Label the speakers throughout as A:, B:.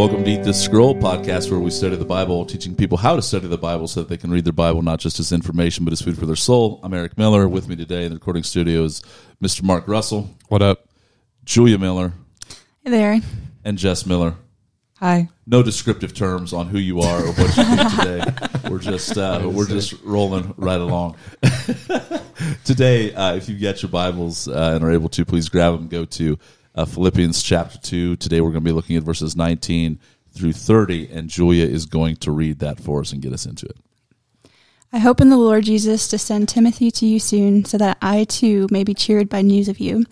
A: Welcome to Eat This Scroll podcast, where we study the Bible, teaching people how to study the Bible so that they can read their Bible not just as information, but as food for their soul. I'm Eric Miller. With me today in the recording studio is Mr. Mark Russell,
B: What up?
A: Julia Miller,
C: Hey there.
A: and Jess Miller.
C: Hi.
A: No descriptive terms on who you are or what you do today. We're just uh, we're just rolling right along. today, uh, if you get your Bibles uh, and are able to, please grab them. Go to uh, Philippians chapter two. Today, we're going to be looking at verses 19 through 30, and Julia is going to read that for us and get us into it.
C: I hope in the Lord Jesus to send Timothy to you soon, so that I too may be cheered by news of you.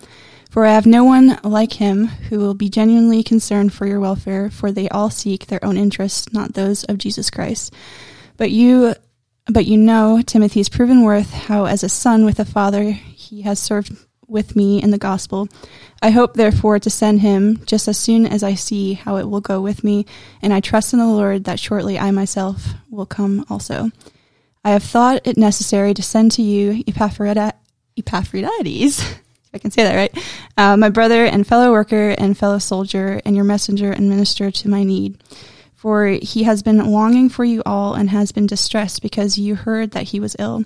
C: For I have no one like him who will be genuinely concerned for your welfare, for they all seek their own interests, not those of Jesus Christ. But you but you know Timothy's proven worth, how as a son with a father he has served with me in the gospel. I hope therefore to send him just as soon as I see how it will go with me, and I trust in the Lord that shortly I myself will come also. I have thought it necessary to send to you Epaphroditus, if I can say that right, uh, my brother and fellow worker and fellow soldier, and your messenger and minister to my need. For he has been longing for you all and has been distressed because you heard that he was ill.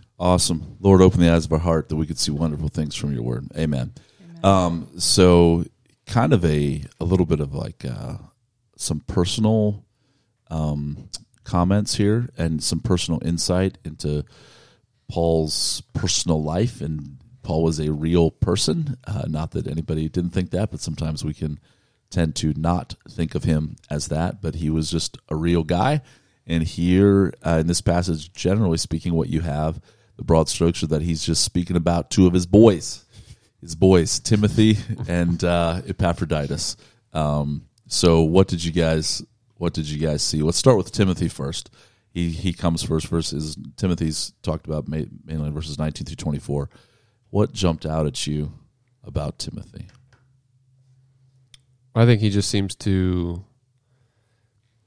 A: Awesome. Lord, open the eyes of our heart that we could see wonderful things from your word. Amen. Um, so, kind of a, a little bit of like uh, some personal um, comments here and some personal insight into Paul's personal life. And Paul was a real person. Uh, not that anybody didn't think that, but sometimes we can tend to not think of him as that. But he was just a real guy. And here uh, in this passage, generally speaking, what you have, the broad strokes are that he's just speaking about two of his boys, his boys, Timothy and uh, Epaphroditus. Um, so, what did you guys what did you guys see? Let's start with Timothy first. He he comes first. Verses Timothy's talked about mainly verses nineteen through twenty four. What jumped out at you about Timothy?
B: I think he just seems to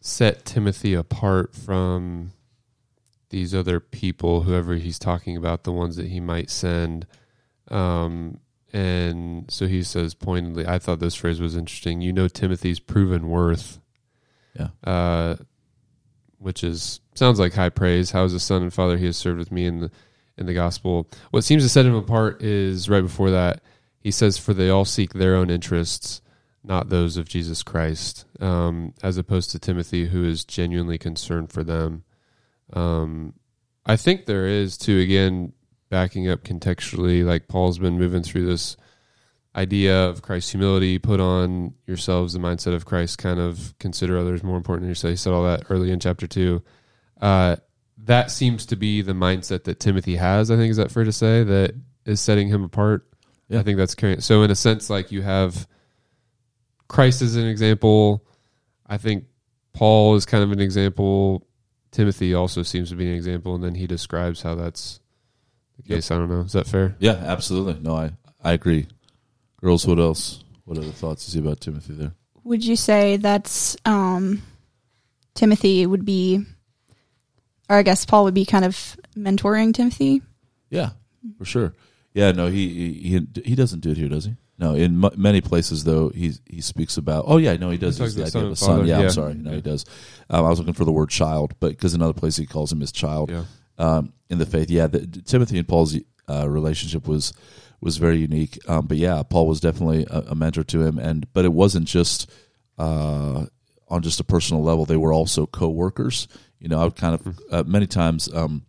B: set Timothy apart from these other people, whoever he's talking about, the ones that he might send. Um, and so he says pointedly, I thought this phrase was interesting. You know Timothy's proven worth.
A: Yeah.
B: Uh, which is sounds like high praise. How is a son and father he has served with me in the in the gospel. What seems to set him apart is right before that he says, "For they all seek their own interests, not those of Jesus Christ," um, as opposed to Timothy, who is genuinely concerned for them. Um, I think there is too. Again, backing up contextually, like Paul's been moving through this idea of Christ's humility, put on yourselves the mindset of Christ, kind of consider others more important than yourself. He said all that early in chapter two. Uh, that seems to be the mindset that Timothy has. I think is that fair to say that is setting him apart.
A: Yeah.
B: I think that's carrying. So in a sense, like you have Christ as an example. I think Paul is kind of an example. Timothy also seems to be an example, and then he describes how that's the case. I don't know. Is that fair?
A: Yeah, absolutely. No, I I agree. Girls, what else? What other thoughts you see about Timothy there?
C: Would you say that's um, Timothy would be, or I guess Paul would be kind of mentoring Timothy?
A: Yeah, for sure. Yeah, no, he he he doesn't do it here, does he? No, in m- many places though, he he speaks about. Oh yeah, no, he does
B: He
A: use the idea of a son.
B: father,
A: Yeah, I'm sorry. No,
B: Yeah.
A: he does. Um, I was looking for the word child, but because in another place he calls him his child
B: Yeah.
A: um, in the faith. Yeah, the, Timothy and Paul's uh, relationship was was very unique. Um, but yeah, Paul was definitely a, a mentor to him, and but it wasn't just uh, on just a personal level. They were also co-workers. You know, I would kind of uh, many times um,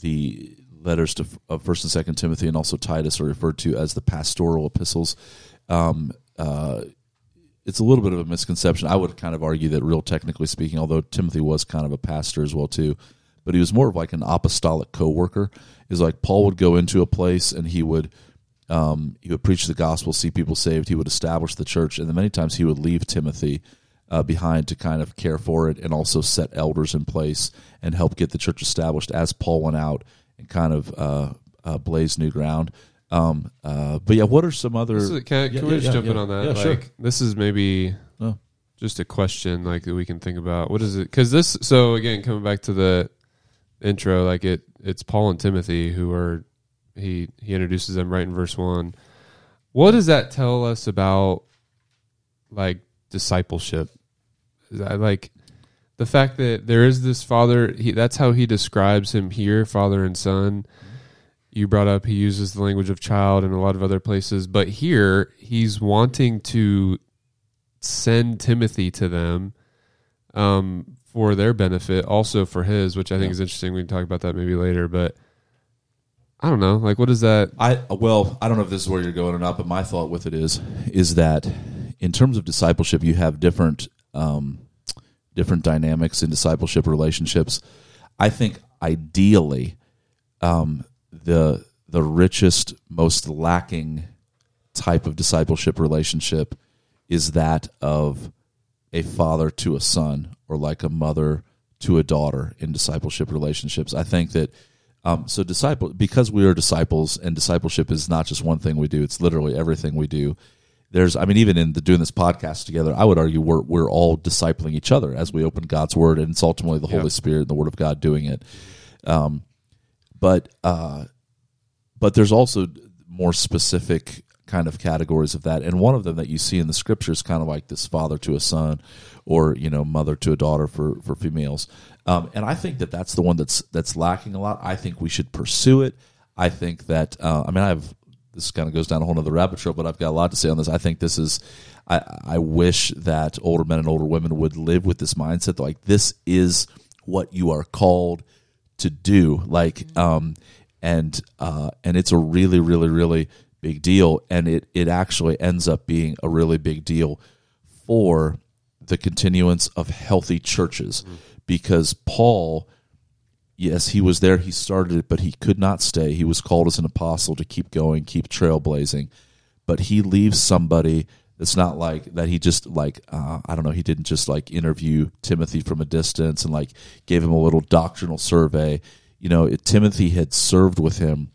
A: the letters to of First and Second Timothy and also Titus are referred to as the pastoral epistles. Um, uh, it's a little bit of a misconception. I would kind of argue that, real technically speaking, although Timothy was kind of a pastor as well too, but he was more of like an apostolic co-worker. Is like Paul would go into a place and he would um, he would preach the gospel, see people saved. He would establish the church, and then many times he would leave Timothy uh, behind to kind of care for it and also set elders in place and help get the church established as Paul went out and kind of uh, uh, blazed new ground. Um, uh, but yeah, what are some other?
B: This is- can, can
A: Yeah,
B: we just
A: yeah,
B: jump in on that?
A: Yeah,
B: like,
A: sure.
B: This is maybe
A: Oh.
B: just a question like that we can think about. What is it? Because this. So again, coming back to the intro, like it, it's Paul and Timothy who are he he introduces them right in verse one. What does that tell us about like discipleship? Is that, like the fact that there is this father. He, that's how he describes him here, father and son you brought up he uses the language of child in a lot of other places but here he's wanting to send timothy to them um, for their benefit also for his which i think
A: Yeah.
B: is interesting we can talk about that maybe later but i don't know like what is that
A: I well, I don't know if this is where you're going or not, but my thought with it is is that in terms of discipleship, you have different um, different dynamics in discipleship relationships. I think ideally, um, the the richest, most lacking type of discipleship relationship is that of a father to a son, or like a mother to a daughter in discipleship relationships. I think that um, so disciple because we are disciples, and discipleship is not just one thing we do; it's literally everything we do. There's, I mean, even in the doing this podcast together, I would argue we're we're all discipling each other as we open God's Word, and it's ultimately the
B: Yeah.
A: Holy Spirit and the Word of God doing it. Um, but uh, but there's also more specific kind of categories of that and one of them that you see in the scriptures kind of like this father to a son or you know mother to a daughter for for females um, and i think that that's the one that's that's lacking a lot i think we should pursue it i think that uh, i mean i have this kind of goes down a whole other rabbit trail but i've got a lot to say on this. I think this is i i wish that older men and older women would live with this mindset like this is what you are called to do. Like um and uh and it's a really really really big deal. And it it actually ends up being a really big deal for the continuance of healthy churches. Because paul yes he was there. He started it but he could not stay. He was called as an apostle to keep going keep trailblazing. But he leaves somebody that's not like that he just like uh, i don't know he didn't just like interview timothy from a distance and like gave him a little doctrinal survey. You know it, timothy had served with him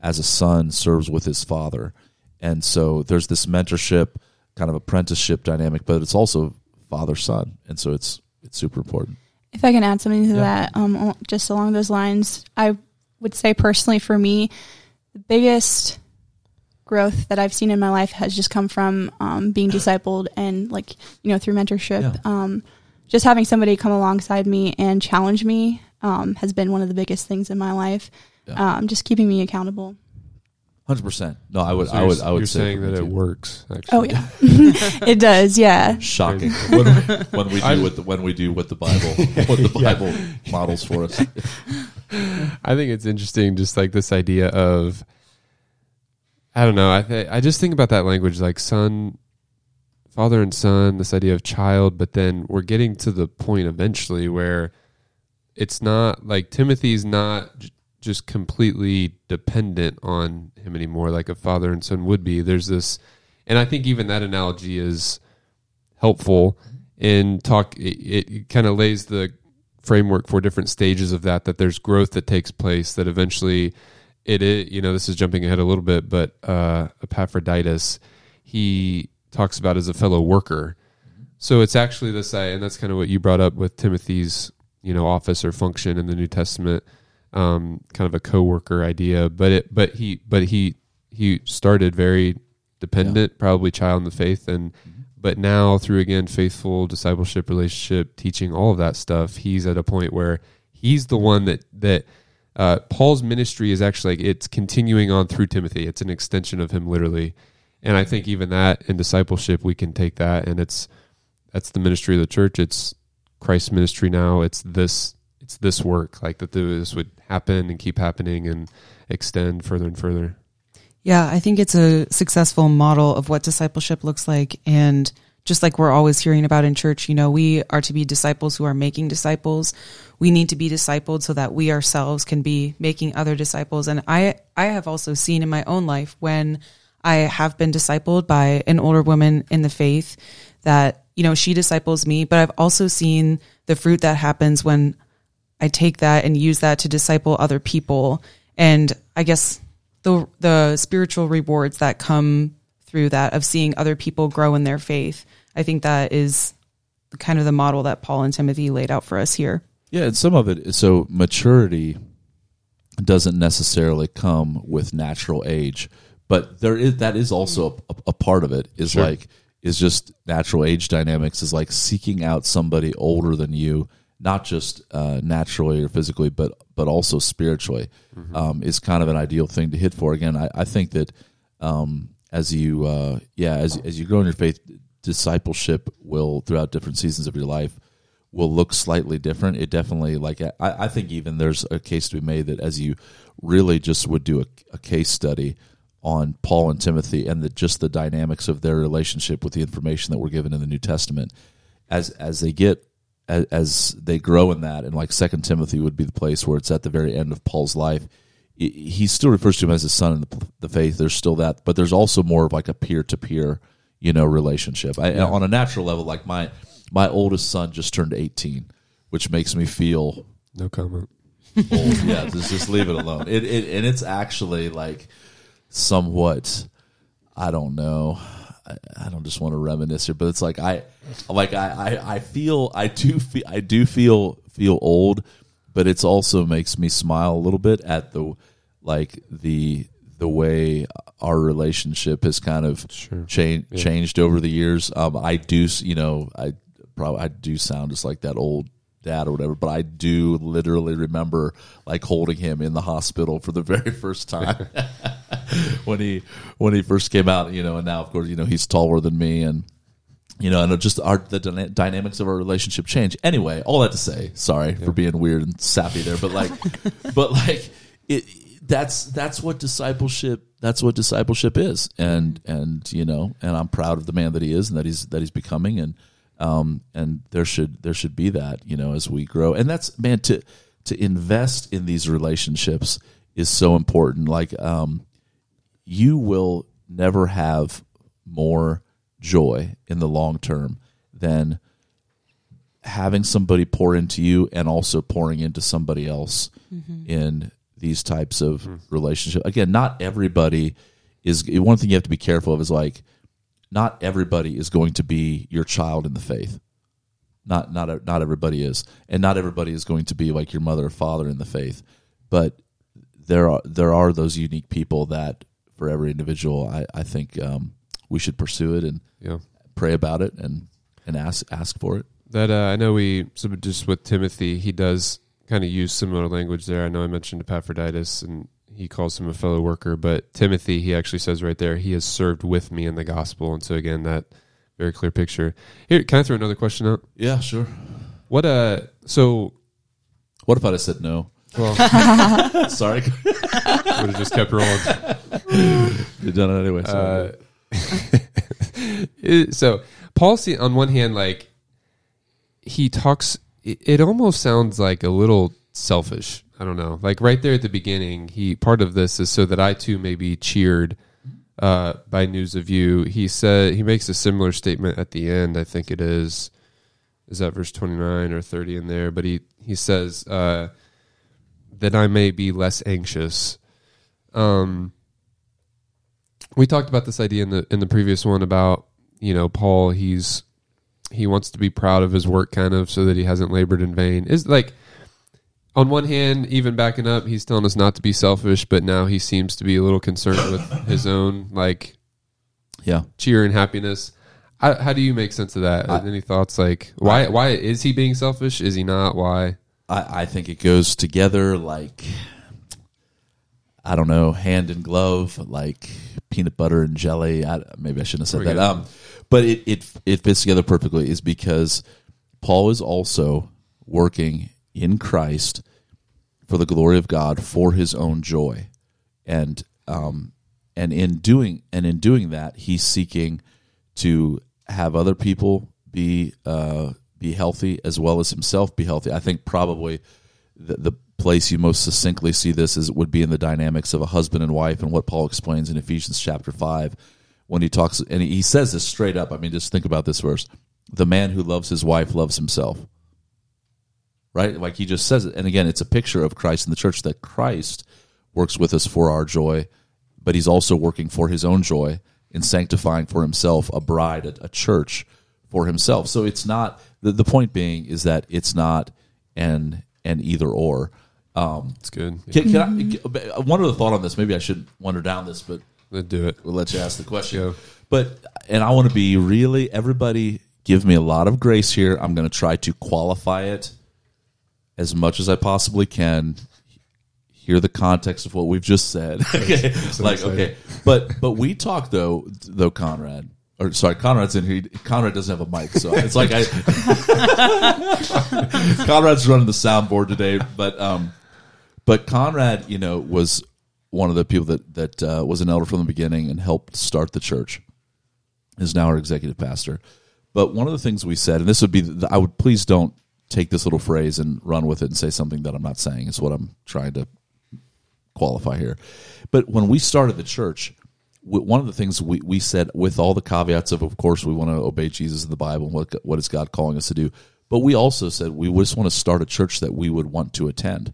A: as a son serves with his father. And so there's this mentorship kind of apprenticeship dynamic but it's also father son and so it's it's super important
C: If I can add something to
A: Yeah.
C: that, um, just along those lines, I would say personally for me, the biggest growth that I've seen in my life has just come from um, being discipled and like you know through mentorship.
A: Yeah.
C: Um, just having somebody come alongside me and challenge me um, has been one of the biggest things in my life.
A: Yeah.
C: Um, just keeping me accountable.
A: 100% no i would
B: So
A: i would i would
B: you're
A: say
B: saying that it
A: too.
B: works actually
C: Oh yeah, it does. Yeah.
A: shocking when, when we do what the, when we do what the bible what the
B: Yeah.
A: bible models for us
B: I think it's interesting, just like this idea of, I don't know. I th- I just think about that language, like son, father and son. This idea of child, but then we're getting to the point eventually where it's not like Timothy's not j- just completely dependent on him anymore, like a father and son would be. There's this, and I think even that analogy is helpful in talk. It, it kind of lays the framework for different stages of that that there's growth that takes place that eventually it is you know this is jumping ahead a little bit but uh epaphroditus he talks about as a fellow worker so it's actually this uh, and that's kind of what you brought up with timothy's you know office or function in the new testament um kind of a co-worker idea but it but he but he he started very dependent probably child in the faith. And but now through again faithful discipleship relationship teaching all of that stuff he's at a point where he's the one that that uh, paul's ministry is actually like it's continuing on through timothy. It's an extension of him literally. And i think even that in discipleship we can take that. And it's that's the ministry of the church. It's christ's ministry now. It's this it's this work like that this would happen and keep happening and extend further and further
D: Yeah, I think it's a successful model of what discipleship looks like. And just like we're always hearing about in church, you know, we are to be disciples who are making disciples. We need to be discipled so that we ourselves can be making other disciples. And I, I have also seen in my own life when I have been discipled by an older woman in the faith that you know, she disciples me, but I've also seen the fruit that happens when I take that and use that to disciple other people. And I guess the the spiritual rewards that come through that of seeing other people grow in their faith. I think that is kind of the model that Paul and Timothy laid out for us here.
A: Yeah, and some of it so maturity doesn't necessarily come with natural age, but there is that is also a, a part of it is
B: Sure.
A: like is just natural age dynamics is like seeking out somebody older than you, not just uh, naturally or physically, but but also spiritually, um, is kind of an ideal thing to hit for. Again, I, I think that um, as you uh, yeah as as you grow in your faith, discipleship will throughout different seasons of your life will look slightly different. It definitely like I, I think even there's a case to be made that as you really just would do a, a case study on Paul and Timothy and the just the dynamics of their relationship with the information that we're given in the New Testament as as they get as, as they grow in that and like Second Timothy would be the place where it's at the very end of Paul's life. He- still refers to him as his son in the, the faith. There's still that, but there's also more of like a peer to peer, you know, relationship. I, On a natural level, like my my oldest son just turned 18, which makes me feel
B: No comment.
A: old. yeah, just just leave it alone. It, it and it's actually like somewhat. I don't know. I, don't just want to reminisce here, but it's like I, like I, I, I feel I do feel I do feel feel old, but it's also makes me smile a little bit at the like the the way our relationship has kind of
B: Sure.
A: changed changed over the years. Um, I do, you know, I probably I do sound just like that old dad or whatever, but I do literally remember like holding him in the hospital for the very first time when he when he first came out. You know, and now of course you know he's taller than me and. You know, and just our the dyna- dynamics of our relationship change. Anyway, all that to say, sorry for being weird and sappy there, but like, but like, it that's that's what discipleship that's what discipleship is, and and you know, and I'm proud of the man that he is and that he's that he's becoming, and um and there should there should be that you know as we grow, and that's man to to invest in these relationships is so important. Like, um, you will never have more joy in the long term than having somebody pour into you and also pouring into somebody else in these types of relationships. Again, not everybody is one thing you have to be careful of is like not everybody is going to be your child in the faith. Not not not everybody is, and not everybody is going to be like your mother or father in the faith. But there are there are those unique people that for every individual, I I think um, we should pursue it and
B: Yeah.
A: pray about it and and ask ask for it.
B: That uh, I know we so just with Timothy, he does kind of use similar language there. I know I mentioned Epaphroditus, and he calls him a fellow worker, but Timothy, he actually says right there, he has served with me in the gospel, and so again, that very clear picture. Here, can I throw another question out?
A: Yeah, sure.
B: What uh, so
A: What if I would have said no?
B: well,
A: Sorry,
B: would have just kept rolling.
A: you've done it anyway.
B: Uh, it- so Paul, see, on one hand, like he talks, it, it almost sounds like a little selfish. I don't know. Like right there at the beginning, he part of this is so that I too may be cheered uh, by news of you. He said he makes a similar statement at the end. I think it is is that verse twenty nine or thirty in there. But he he says uh, that I may be less anxious. Um, we talked about this idea in the in the previous one about you know Paul. He's he wants to be proud of his work, kind of, so that he hasn't labored in vain. Is like on one hand, even backing up, he's telling us not to be selfish, but now he seems to be a little concerned with his own like
A: yeah.
B: cheer and happiness. How, how do you make sense of that?
A: I-
B: Any thoughts? Like why why is he being selfish? Is he not? Why?
A: I, I think it goes together like I don't know, hand in glove, like peanut butter and jelly. I, maybe I shouldn't have said that. Um, but it, it it fits together perfectly. Is because Paul is also working in Christ for the glory of God for his own joy, and um, and in doing and in doing that, he's seeking to have other people be uh, be healthy as well as himself be healthy. I think probably the, the place you most succinctly see this is would be in the dynamics of a husband and wife and what Paul explains in Ephesians chapter five when he talks and he, he says this straight up. I mean, just think about this verse. the man who loves his wife loves himself. Right? Like he just says it. And again, it's a picture of Christ in the church that Christ works with us for our joy, but he's also working for his own joy in sanctifying for himself a bride, a, a church for himself. So it's not the, the point being is that it's not an an either or. Um,
B: It's good.
A: can, can I, one other thought on this. Maybe I should wander down this, but
B: Let's do it.
A: we'll let you ask the question.
B: Go.
A: But and I want to be really everybody give me a lot of grace here. I'm going to try to qualify it as much as I possibly can. Hear the context of what we've just said. okay. like
B: excited.
A: okay. But but we talk though though Conrad or sorry Conrad's in here. Conrad doesn't have a mic, so it's like I Conrad's running the soundboard today, but um but Conrad, you know, was one of the people that that uh, was an elder from the beginning and helped start the church. Is now our executive pastor. But one of the things we said, and this would be, the, I would please don't take this little phrase and run with it and say something that I'm not saying. Is what I'm trying to qualify here. But when we started the church, one of the things we, we said, with all the caveats of, of course, we want to obey Jesus and the Bible and what what is God calling us to do. But we also said we just want to start a church that we would want to attend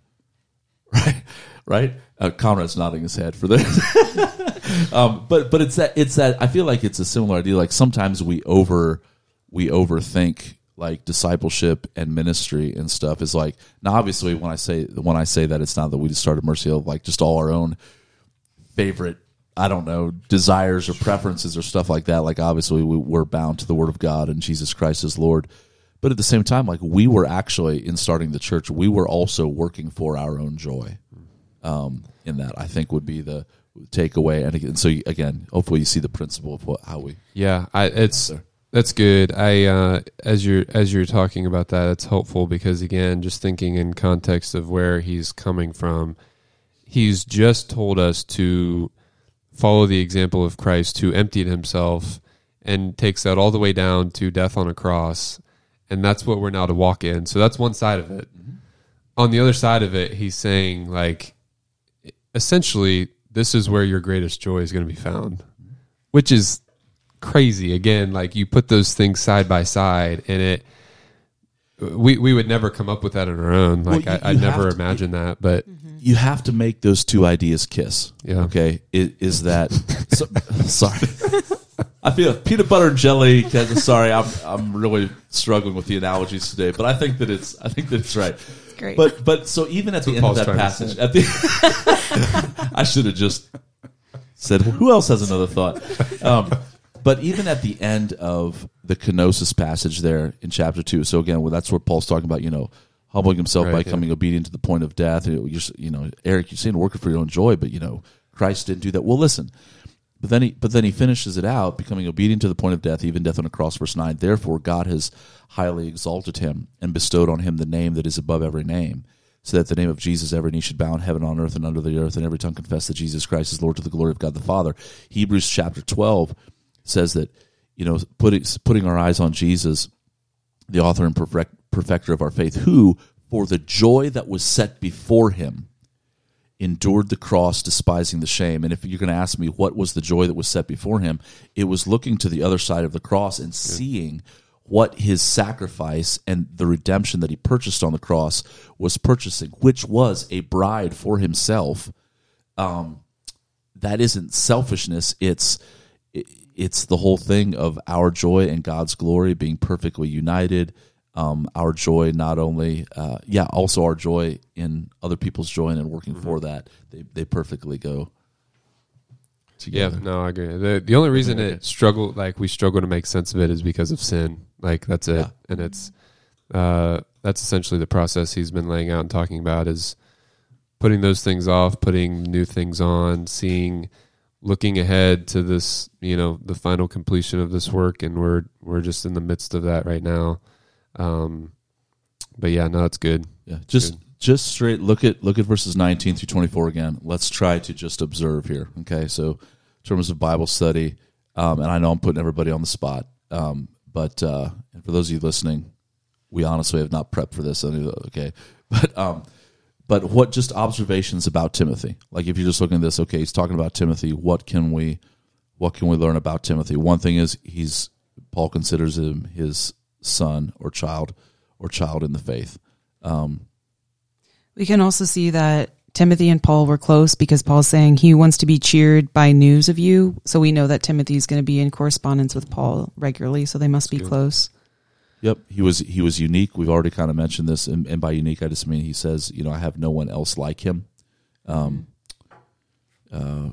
A: right right uh, conrad's nodding his head for this um, but but it's that it's that i feel like it's a similar idea like sometimes we over we overthink like discipleship and ministry and stuff is like now obviously when i say when i say that it's not that we just started mercy hill like just all our own favorite i don't know desires or preferences or stuff like that. Like obviously we, we're bound to the word of god and jesus christ as lord. But at the same time like we were actually in starting the church we were also working for our own joy um, in that i think would be the takeaway. And again so again hopefully you see the principle of what how we
B: Yeah, I, it's. That's good. I uh, as you're as you're talking about that, it's helpful because again, just thinking in context of where he's coming from, he's just told us to follow the example of Christ, who emptied himself and takes that all the way down to death on a cross, and that's what we're now to walk in. So that's one side of it. On the other side of it, he's saying like, essentially, this is where your greatest joy is going to be found, which is crazy again like you put those things side by side and it we we would never come up with that on our own like
A: Well, you-
B: I, i'd
A: you
B: never
A: have to-
B: imagine that but
A: you have to make those two ideas kiss.
B: Yeah.
A: Okay. Is, is that so, sorry? I feel peanut butter and jelly. Sorry, I'm I'm really struggling with the analogies today, but I think that it's I think that it's right.
C: Great.
A: But but so even at the end
B: Paul's
A: of that passage, at the I should have just said who else has another thought. Um, but even at the end of the kenosis passage there in chapter two, so again, well, that's where Paul's talking about, you know, humbling himself by
B: Right, yeah.
A: becoming obedient to the point of death. You know, you're, you know, Eric, you're saying working for your own joy, but you know, Christ didn't do that. Well, listen, but then he, but then he finishes it out, becoming obedient to the point of death, even death on a cross. Verse nine. Therefore, God has highly exalted him and bestowed on him the name that is above every name, so that the name of Jesus every knee should bow in heaven, on earth, and under the earth, and every tongue confess that Jesus Christ is Lord to the glory of God the Father. Hebrews chapter twelve says that you know putting putting our eyes on Jesus, the author and perfect, perfecter of our faith, who for the joy that was set before him endured the cross, despising the shame. And if you're going to ask me what was the joy that was set before him, it was looking to the other side of the cross and seeing what his sacrifice and the redemption that he purchased on the cross was purchasing, which was a bride for himself. Um, that isn't selfishness. It's it's the whole thing of our joy and God's glory being perfectly united. Um, our joy, not only, uh, yeah, also our joy in other people's joy and in working for that. They they perfectly go together.
B: yeah no i agree the, the only reason it struggle like we struggle to make sense of it is because of sin like that's it
A: Yeah.
B: and it's uh that's essentially the process he's been laying out and talking about is putting those things off putting new things on seeing looking ahead to this you know the final completion of this work and we're we're just in the midst of that right now um but yeah no it's good
A: Yeah, just just straight look at look at verses 19 through 24 again. Let's try to just observe here. Okay, so in terms of Bible study, um, and I know I'm putting everybody on the spot, um, but uh, and for those of you listening, we honestly have not prepped for this. Okay, but um, but what just observations about Timothy? Like if you're just looking at this, okay, he's talking about Timothy. What can we what can we learn about Timothy? One thing is he's Paul considers him his son or child or child in the faith. Um,
D: We can also see that Timothy and Paul were close because Paul's saying he wants to be cheered by news of you. So we know that Timothy is going to be in correspondence with Paul regularly. So they must be
B: good.
D: close.
A: Yep, he was he was unique. We've already kind of mentioned this, and, and by unique, I just mean he says, you know, I have no one else like him. Um, uh,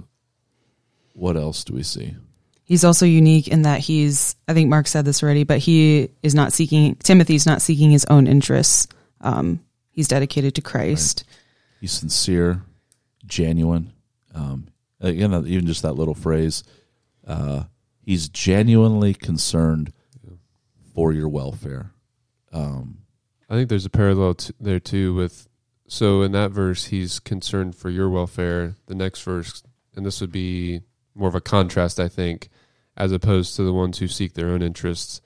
A: what else do we see?
D: He's also unique in that he's, I think Mark said this already, but he is not seeking, Timothy's not seeking his own interests. Um, he's dedicated to Christ.
A: He's sincere, genuine. Um, again, even just that little phrase, uh, he's genuinely concerned for your welfare. Um,
B: I think there's a parallel t there too with so in that verse he's concerned for your welfare. The next verse, and this would be more of a contrast, I think, as opposed to the ones who seek their own interests.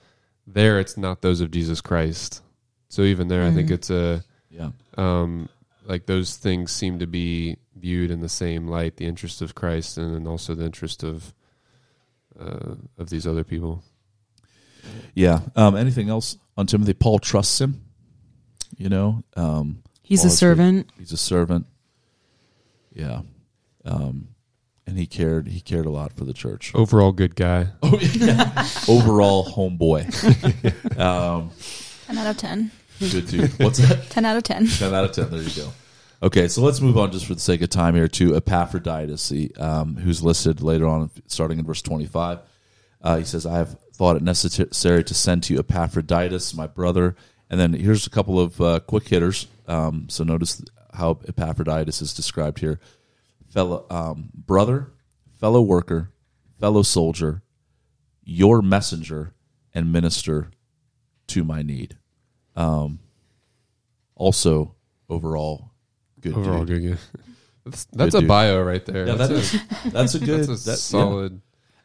B: There, it's not those of Jesus Christ. So even there, I think
D: Mhm.
B: it's a
A: yeah,
B: um, like those things seem to be viewed in the same light: the interest of Christ and then also the interest of uh, of these other people.
A: Yeah. Um, anything else on Timothy? Paul trusts him. You know, um,
D: He's
A: Paul
D: a
A: is
D: servant.
A: He's a servant. Yeah. Um, and he cared he cared a lot for the church.
B: Overall, good guy.
A: Oh yeah. Overall homeboy. um,
C: 10 out of 10.
A: good dude. What's that?
C: 10 out of 10.
A: 10 out of 10. There you go. Okay, so let's move on just for the sake of time here to Epaphroditus, he, um, who's listed later on, starting in verse 25. Uh, he says, I have thought it necessary to send to you Epaphroditus, my brother. And then here's a couple of uh, quick hitters. Um, so notice how Epaphroditus is described here fellow um, brother, fellow worker, fellow soldier, your messenger, and minister to my need. Um, also, overall, good.
B: Overall,
A: dude.
B: good. That's, that's
A: Good
B: a
A: dude.
B: bio right there.
A: Yeah,
B: that's,
A: that
B: a,
A: is, that's a good.
B: that's a
A: that- yeah.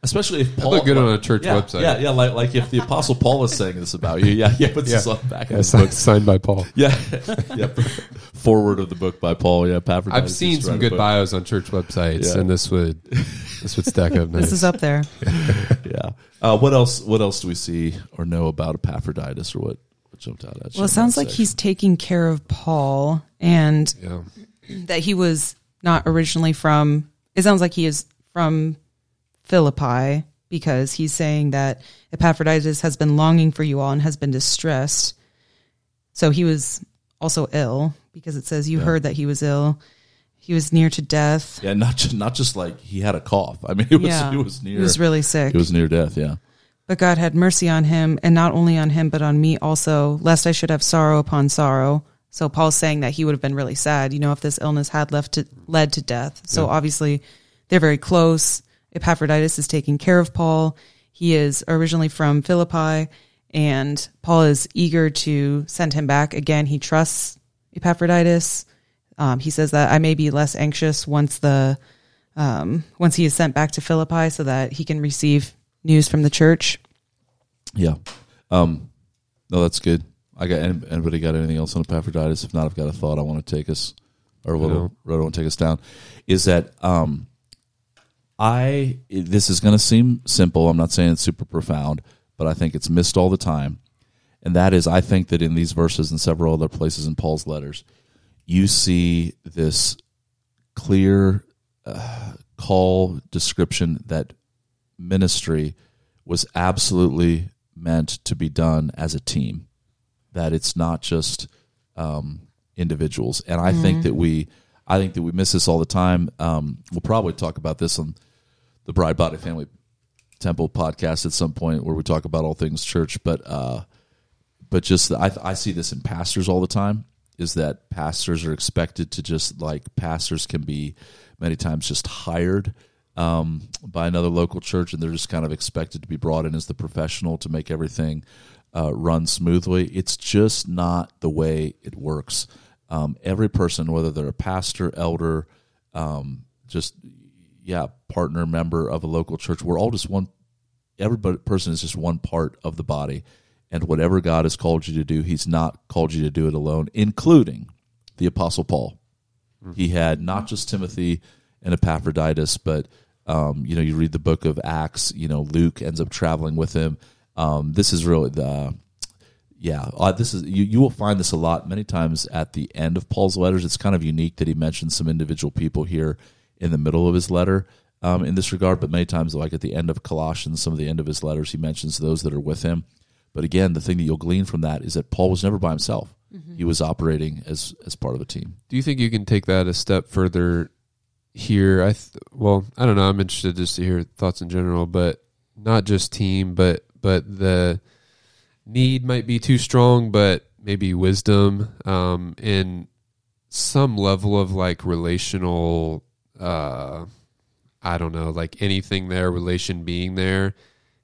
B: Solid.
A: Especially if
B: That
A: Paul
B: look good on a church
A: yeah,
B: website.
A: Yeah, yeah, like like if the Apostle Paul is saying this about you, yeah, yeah, puts
B: Yeah.
A: this on the back
B: Yeah,
A: of the
B: signed,
A: book.
B: signed by Paul.
A: Yeah, yeah. Forward of the book by Paul. Yeah, Epaphroditus
B: I've seen some good
A: book.
B: bios on church websites,
A: Yeah.
B: and this would this would stack up nice.
D: This is up there.
A: Yeah. Uh, what else? What else do we see or know about Epaphroditus, or what? What jumped out at you?
D: Well, it sounds like
A: section?
D: he's taking care of Paul and
B: yeah,
D: that he was not originally from, it sounds like he is from Philippi because he's saying that Epaphroditus has been longing for you all and has been distressed. So he was also ill because it says you
A: Yeah.
D: heard that he was ill. He was near to death.
A: Yeah, not just not just like he had a cough. I mean, it was
D: Yeah.
A: it was near
D: He was really sick.
A: it was near death. Yeah.
D: But God had mercy on him, and not only on him, but on me also, lest I should have sorrow upon sorrow. So Paul's saying that he would have been really sad, you know, if this illness had left to, led to death. So
B: Yeah.
D: obviously, they're very close. Epaphroditus is taking care of Paul. He is originally from Philippi, and Paul is eager to send him back. Again, he trusts Epaphroditus. Um, he says that I may be less anxious once the um, once he is sent back to Philippi, so that he can receive news from the church.
A: Yeah. Um, no, that's good. I got anybody got anything else on Epaphroditus? If not, I've got a thought I want to take us, or a little road I want to take us down. Is that um, I this is going to seem simple. I'm not saying it's super profound, but I think it's missed all the time. And that is, I think that in these verses and several other places in Paul's letters, you see this clear uh, call description that ministry was absolutely meant to be done as a team that it's not just um, individuals and i think that we i think that we miss this all the time um, we'll probably talk about this on the bride body family temple podcast at some point where we talk about all things church. But uh but just I, I see this in pastors all the time is that pastors are expected to just like pastors can be many times just hired um, by another local church and they're just kind of expected to be brought in as the professional to make everything uh, run smoothly. It's just not the way it works. Um, every person whether they're a pastor elder um, just yeah partner member of a local church. We're all just one every person is just one part of the body. And whatever god has called you to do he's not called you to do it alone including the apostle paul. He had not just timothy and epaphroditus but um, you know you read the book of acts you know luke ends up traveling with him. Um, this is really the yeah, uh, this is you. You will find this a lot. Many times at the end of Paul's letters. It's kind of unique that he mentions some individual people here in the middle of his letter um, in this regard, but many times, like at the end of Colossians, some of the end of his letters, he mentions those that are with him. But again, the thing that you'll glean from that is that Paul was never by himself. He was operating as as part of a team.
B: Do you think you can take that a step further here? I th- well, I don't know. I'm interested just to hear thoughts in general, but not just team, but but the need might be too strong, but maybe wisdom um, in some level of like relational. Uh, I don't know, like anything there, relation being there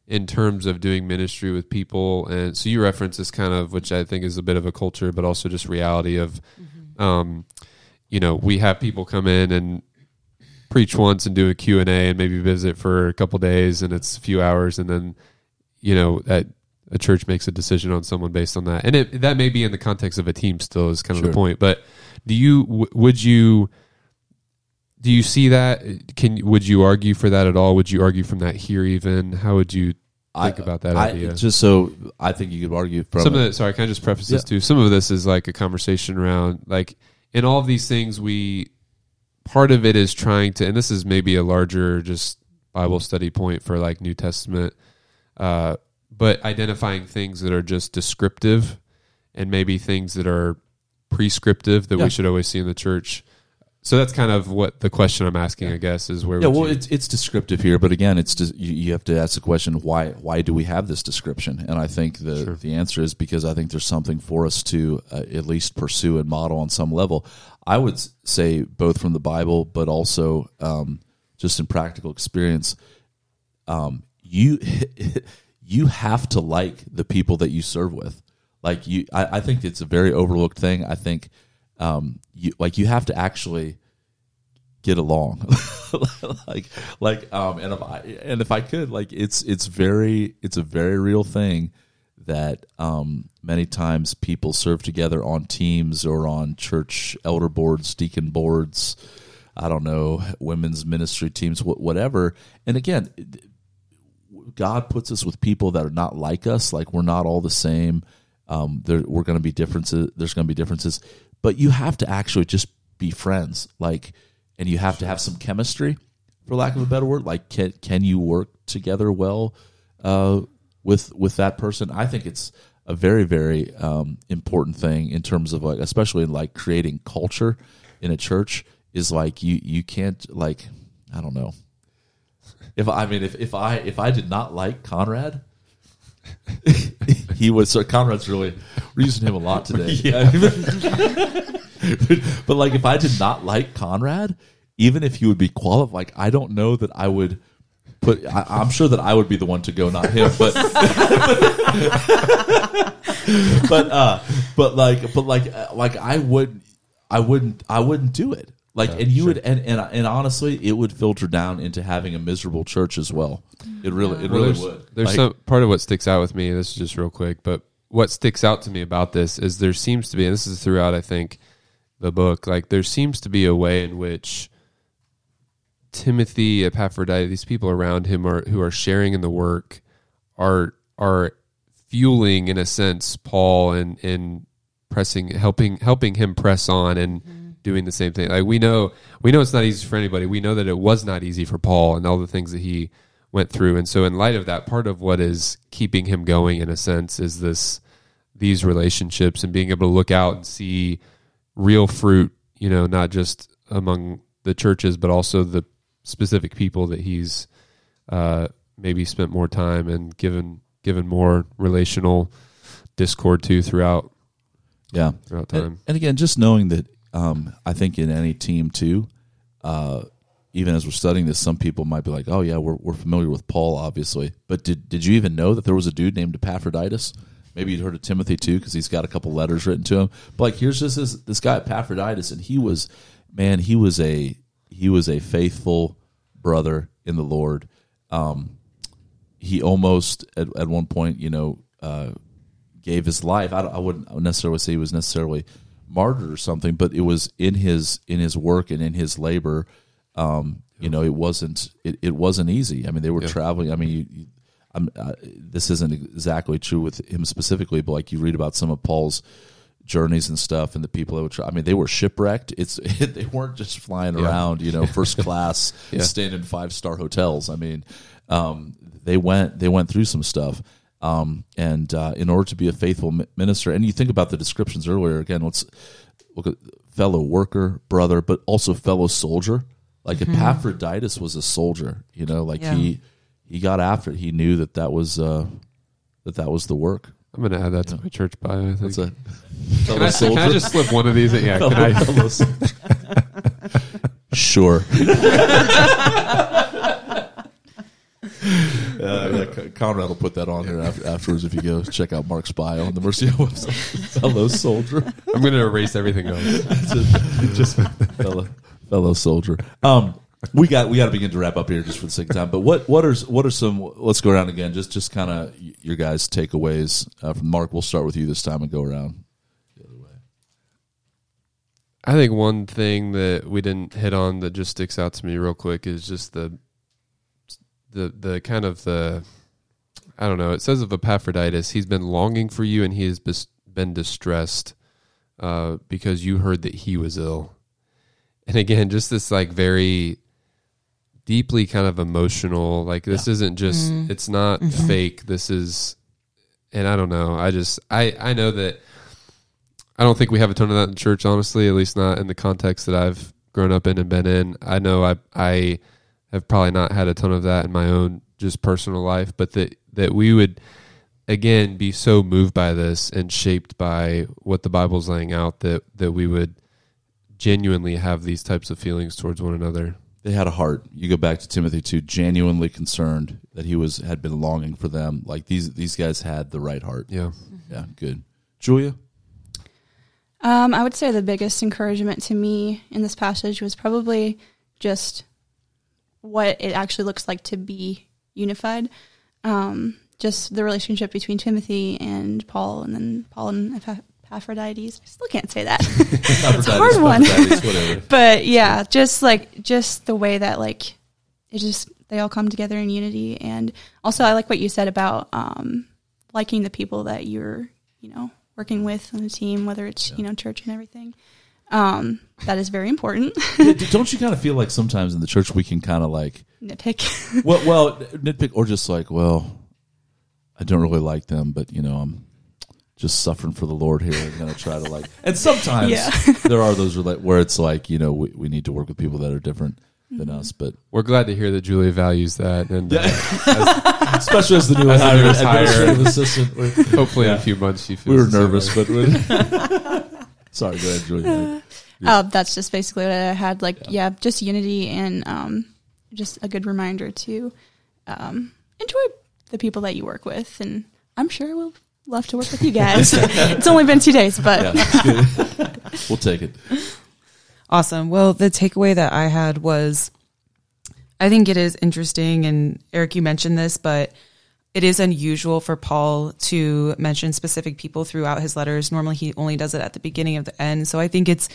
B: in terms of doing ministry with people. And so you reference this kind of, which I think is a bit of a culture, but also just reality of, um, you know, we have people come in and preach once and do a Q and A and maybe visit for a couple days and it's a few hours. And then, you know, that a church makes a decision on someone based on that. And it, that may be in the context of a team still is kind of
A: Sure.
B: the point. But do you, w- would you, do you see that? Can would you argue for that at all? Would you argue from that here even? How would you think about that
A: I,
B: idea?
A: Just so I think you could argue from
B: Some of the, sorry, can I just preface this too? Some of this is like a conversation around like in all of these things we part of it is trying to and this is maybe a larger just Bible study point for like New Testament uh but identifying things that are just descriptive and maybe things that are prescriptive that
A: Yeah.
B: we should always see in the church. So that's kind of what the question I'm asking, I guess, is where
A: Yeah, well,
B: you-
A: it's it's descriptive here, but again, it's just, you, you have to ask the question why why do we have this description? And I think the
B: Sure.
A: the answer is because I think there's something for us to uh, at least pursue and model on some level. I would say both from the Bible, but also um, just in practical experience. Um, you you have to like the people that you serve with. Like you, I, I think it's a very overlooked thing. I think um, you like you have to actually get along like like um and if i and if i could like it's it's very it's a very real thing that um many times people serve together on teams or on church elder boards deacon boards i don't know women's ministry teams wh- whatever and again God puts us with people that are not like us. Like we're not all the same. Um, there, we're going to be differences. There's going to be differences, but you have to actually just be friends. Like, and you have to have some chemistry, for lack of a better word. Like, can can you work together well uh, with with that person? I think it's a very very um, important thing in terms of like, especially in like creating culture in a church. Is like you you can't like I don't know if I mean if, if I if I did not like Conrad, he was so Conrad's really we're using him a lot today. but like if I did not like Conrad, even if he would be qualified, like I don't know that I would put. I, I'm sure that I would be the one to go, not him. But but uh, but like but like uh, like I would I wouldn't I wouldn't do it. Like and you would and, and and honestly, it would filter down into having a miserable church as well. It really it
B: Well,
A: really
B: there's,
A: would.
B: There's
A: Like,
B: some part of what sticks out with me. This is just real quick, but what sticks out to me about this is there seems to be, and this is throughout, I think, the book. Like there seems to be a way in which Timothy, Epaphroditus, these people around him are who are sharing in the work, are are fueling in a sense Paul and and pressing, helping helping him press on and mm-hmm. Doing the same thing. Like we know, we know it's not easy for anybody. We know that it was not easy for Paul and all the things that he went through. And so, in light of that, part of what is keeping him going, in a sense, is this these relationships and being able to look out and see real fruit. You know, not just among the churches, but also the specific people that he's uh, maybe spent more time and given given more relational discord to throughout
A: yeah.
B: throughout time.
A: And, and again, just knowing that, um, I think in any team too, uh, even as we're studying this, some people might be like, "Oh yeah, we're we're familiar with Paul, obviously." But did did you even know that there was a dude named Epaphroditus? Maybe you'd heard of Timothy too, because he's got a couple letters written to him. But like, here's just this this guy Epaphroditus, and he was, man, he was a he was a faithful brother in the Lord. Um, he almost at, at one point, you know, uh, gave his life. I, I wouldn't necessarily say he was necessarily martyred or something, but it was in his in his work and in his labor. Um, you know, it wasn't it, it wasn't easy. I mean, they were
B: Yeah.
A: traveling. I mean, you, you, I'm, uh, this isn't exactly true with him specifically, but like you read about some of Paul's journeys and stuff, and the people that would try. I mean, they were shipwrecked. It's they weren't just flying
B: Yeah.
A: around, you know, first class,
B: Yeah.
A: staying in five star hotels. I mean, um, they went they went through some stuff. Um, and uh, in order to be a faithful minister, and you think about the descriptions earlier again, let's look at fellow worker, brother, but also fellow soldier. Like Epaphroditus was a soldier, you know, like
D: Yeah.
A: he he got after it. He knew that that was uh, that that was the work.
B: I'm gonna add that to my church bio. I think.
A: That's a
B: Can I, can I just slip one of these? in? Yeah. Can I?
A: Fellow sol- sure. Uh, yeah, Conrad will put that on there after, afterwards if you go check out Mark's bio on the Mercy website. Fellow soldier.
B: I'm gonna erase everything else.
A: just fellow, fellow soldier. Um, we got we got to begin to wrap up here just for the sake of time. But what what are what are some? Let's go around again. Just just kind of your guys' takeaways uh, from Mark. We'll start with you this time and go around the other way.
B: I think one thing that we didn't hit on that just sticks out to me real quick is just the the the kind of the I don't know. It says of Epaphroditus, he's been longing for you, and he has bes- been distressed uh, because you heard that he was ill. And again, just this like very deeply kind of emotional. Like this isn't just. It's not fake. This is, and I don't know. I just I I know that. I don't think we have a ton of that in church, honestly. At least not in the context that I've grown up in and been in. I know I I have probably not had a ton of that in my own just personal life, but that that we would again be so moved by this and shaped by what the Bible's laying out that that we would genuinely have these types of feelings towards one another.
A: They had a heart. You go back to Timothy too, genuinely concerned that he was had been longing for them. Like these these guys had the right heart.
B: Yeah.
A: Yeah, good. Julia,
C: Um, I would say the biggest encouragement to me in this passage was probably just what it actually looks like to be unified. Um, just the relationship between Timothy and Paul, and then Paul and Epaph- Epaphroditus. I still can't say that.
A: it's
C: a hard one. but yeah, just like just the way that like it just they all come together in unity, and also I like what you said about um, liking the people that you're you know working with on the team, whether it's you know church and everything. Um, that is very important.
A: Yeah, Don't you kind of feel like sometimes in the church we can kind of like
C: Nitpick.
A: well, well, nitpick or just like, well, I don't really like them, but you know, I'm just suffering for the Lord here. I'm gonna try to like, and sometimes
C: Yeah.
A: there are those where it's like, you know, we, we need to work with people that are different than us, but
B: We're glad to hear that Julia values that, and uh,
A: especially as the new
B: As
A: hire-
B: newest hire.
A: administrative assistant, we're-
B: hopefully in a few months she feels
A: we were nervous,
B: way.
A: but we're sorry. Go ahead, Julia.
C: Uh, that's just basically what I had. Like, yeah, just unity and um, just a good reminder to um, enjoy the people that you work with. And I'm sure we'll love to work with you guys. it's only been two days, but
A: Yeah, we'll take it.
D: Awesome. Well, the takeaway that I had was I think it is interesting, and Eric, you mentioned this, but it is unusual for Paul to mention specific people throughout his letters. Normally, he only does it at the beginning of the end. So I think it's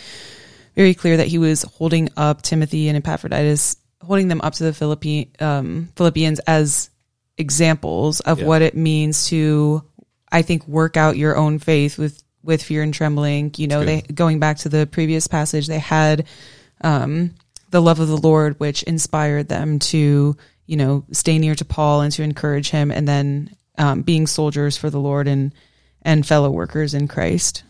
D: very clear that he was holding up Timothy and Epaphroditus, holding them up to the Philippi, um, Philippians as examples of
A: Yeah.
D: what it means to, I think, work out your own faith with with fear and trembling. You know, they going back to the previous passage, they had um, the love of the Lord, which inspired them to, you know, stay near to Paul and to encourage him, and then um, being soldiers for the Lord and and fellow workers in Christ.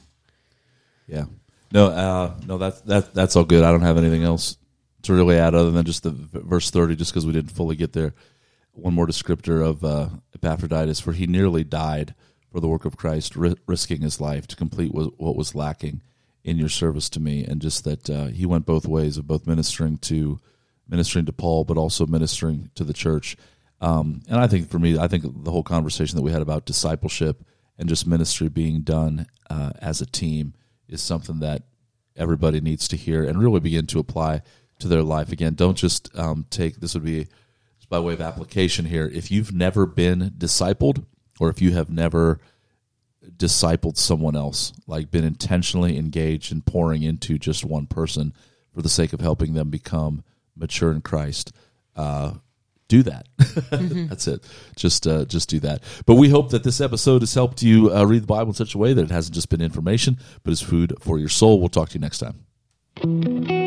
A: Yeah. No, uh, no, that's that that's all good. I don't have anything else to really add other than just the verse thirty, just because we didn't fully get there. One more descriptor of uh, Epaphroditus, for he nearly died for the work of Christ, ri- risking his life to complete what, what was lacking in your service to me, and just that uh, he went both ways of both ministering to ministering to Paul, but also ministering to the church. Um, and I think for me, I think the whole conversation that we had about discipleship and just ministry being done uh, as a team is something that everybody needs to hear and really begin to apply to their life. Again, don't just um, take this would be by way of application here. If you've never been discipled, or if you have never discipled someone else, like been intentionally engaged in pouring into just one person for the sake of helping them become mature in Christ, uh, do that. That's it. Just uh, just do that. But we hope that this episode has helped you uh, read the Bible in such a way that it hasn't just been information, but is food for your soul. We'll talk to you next time.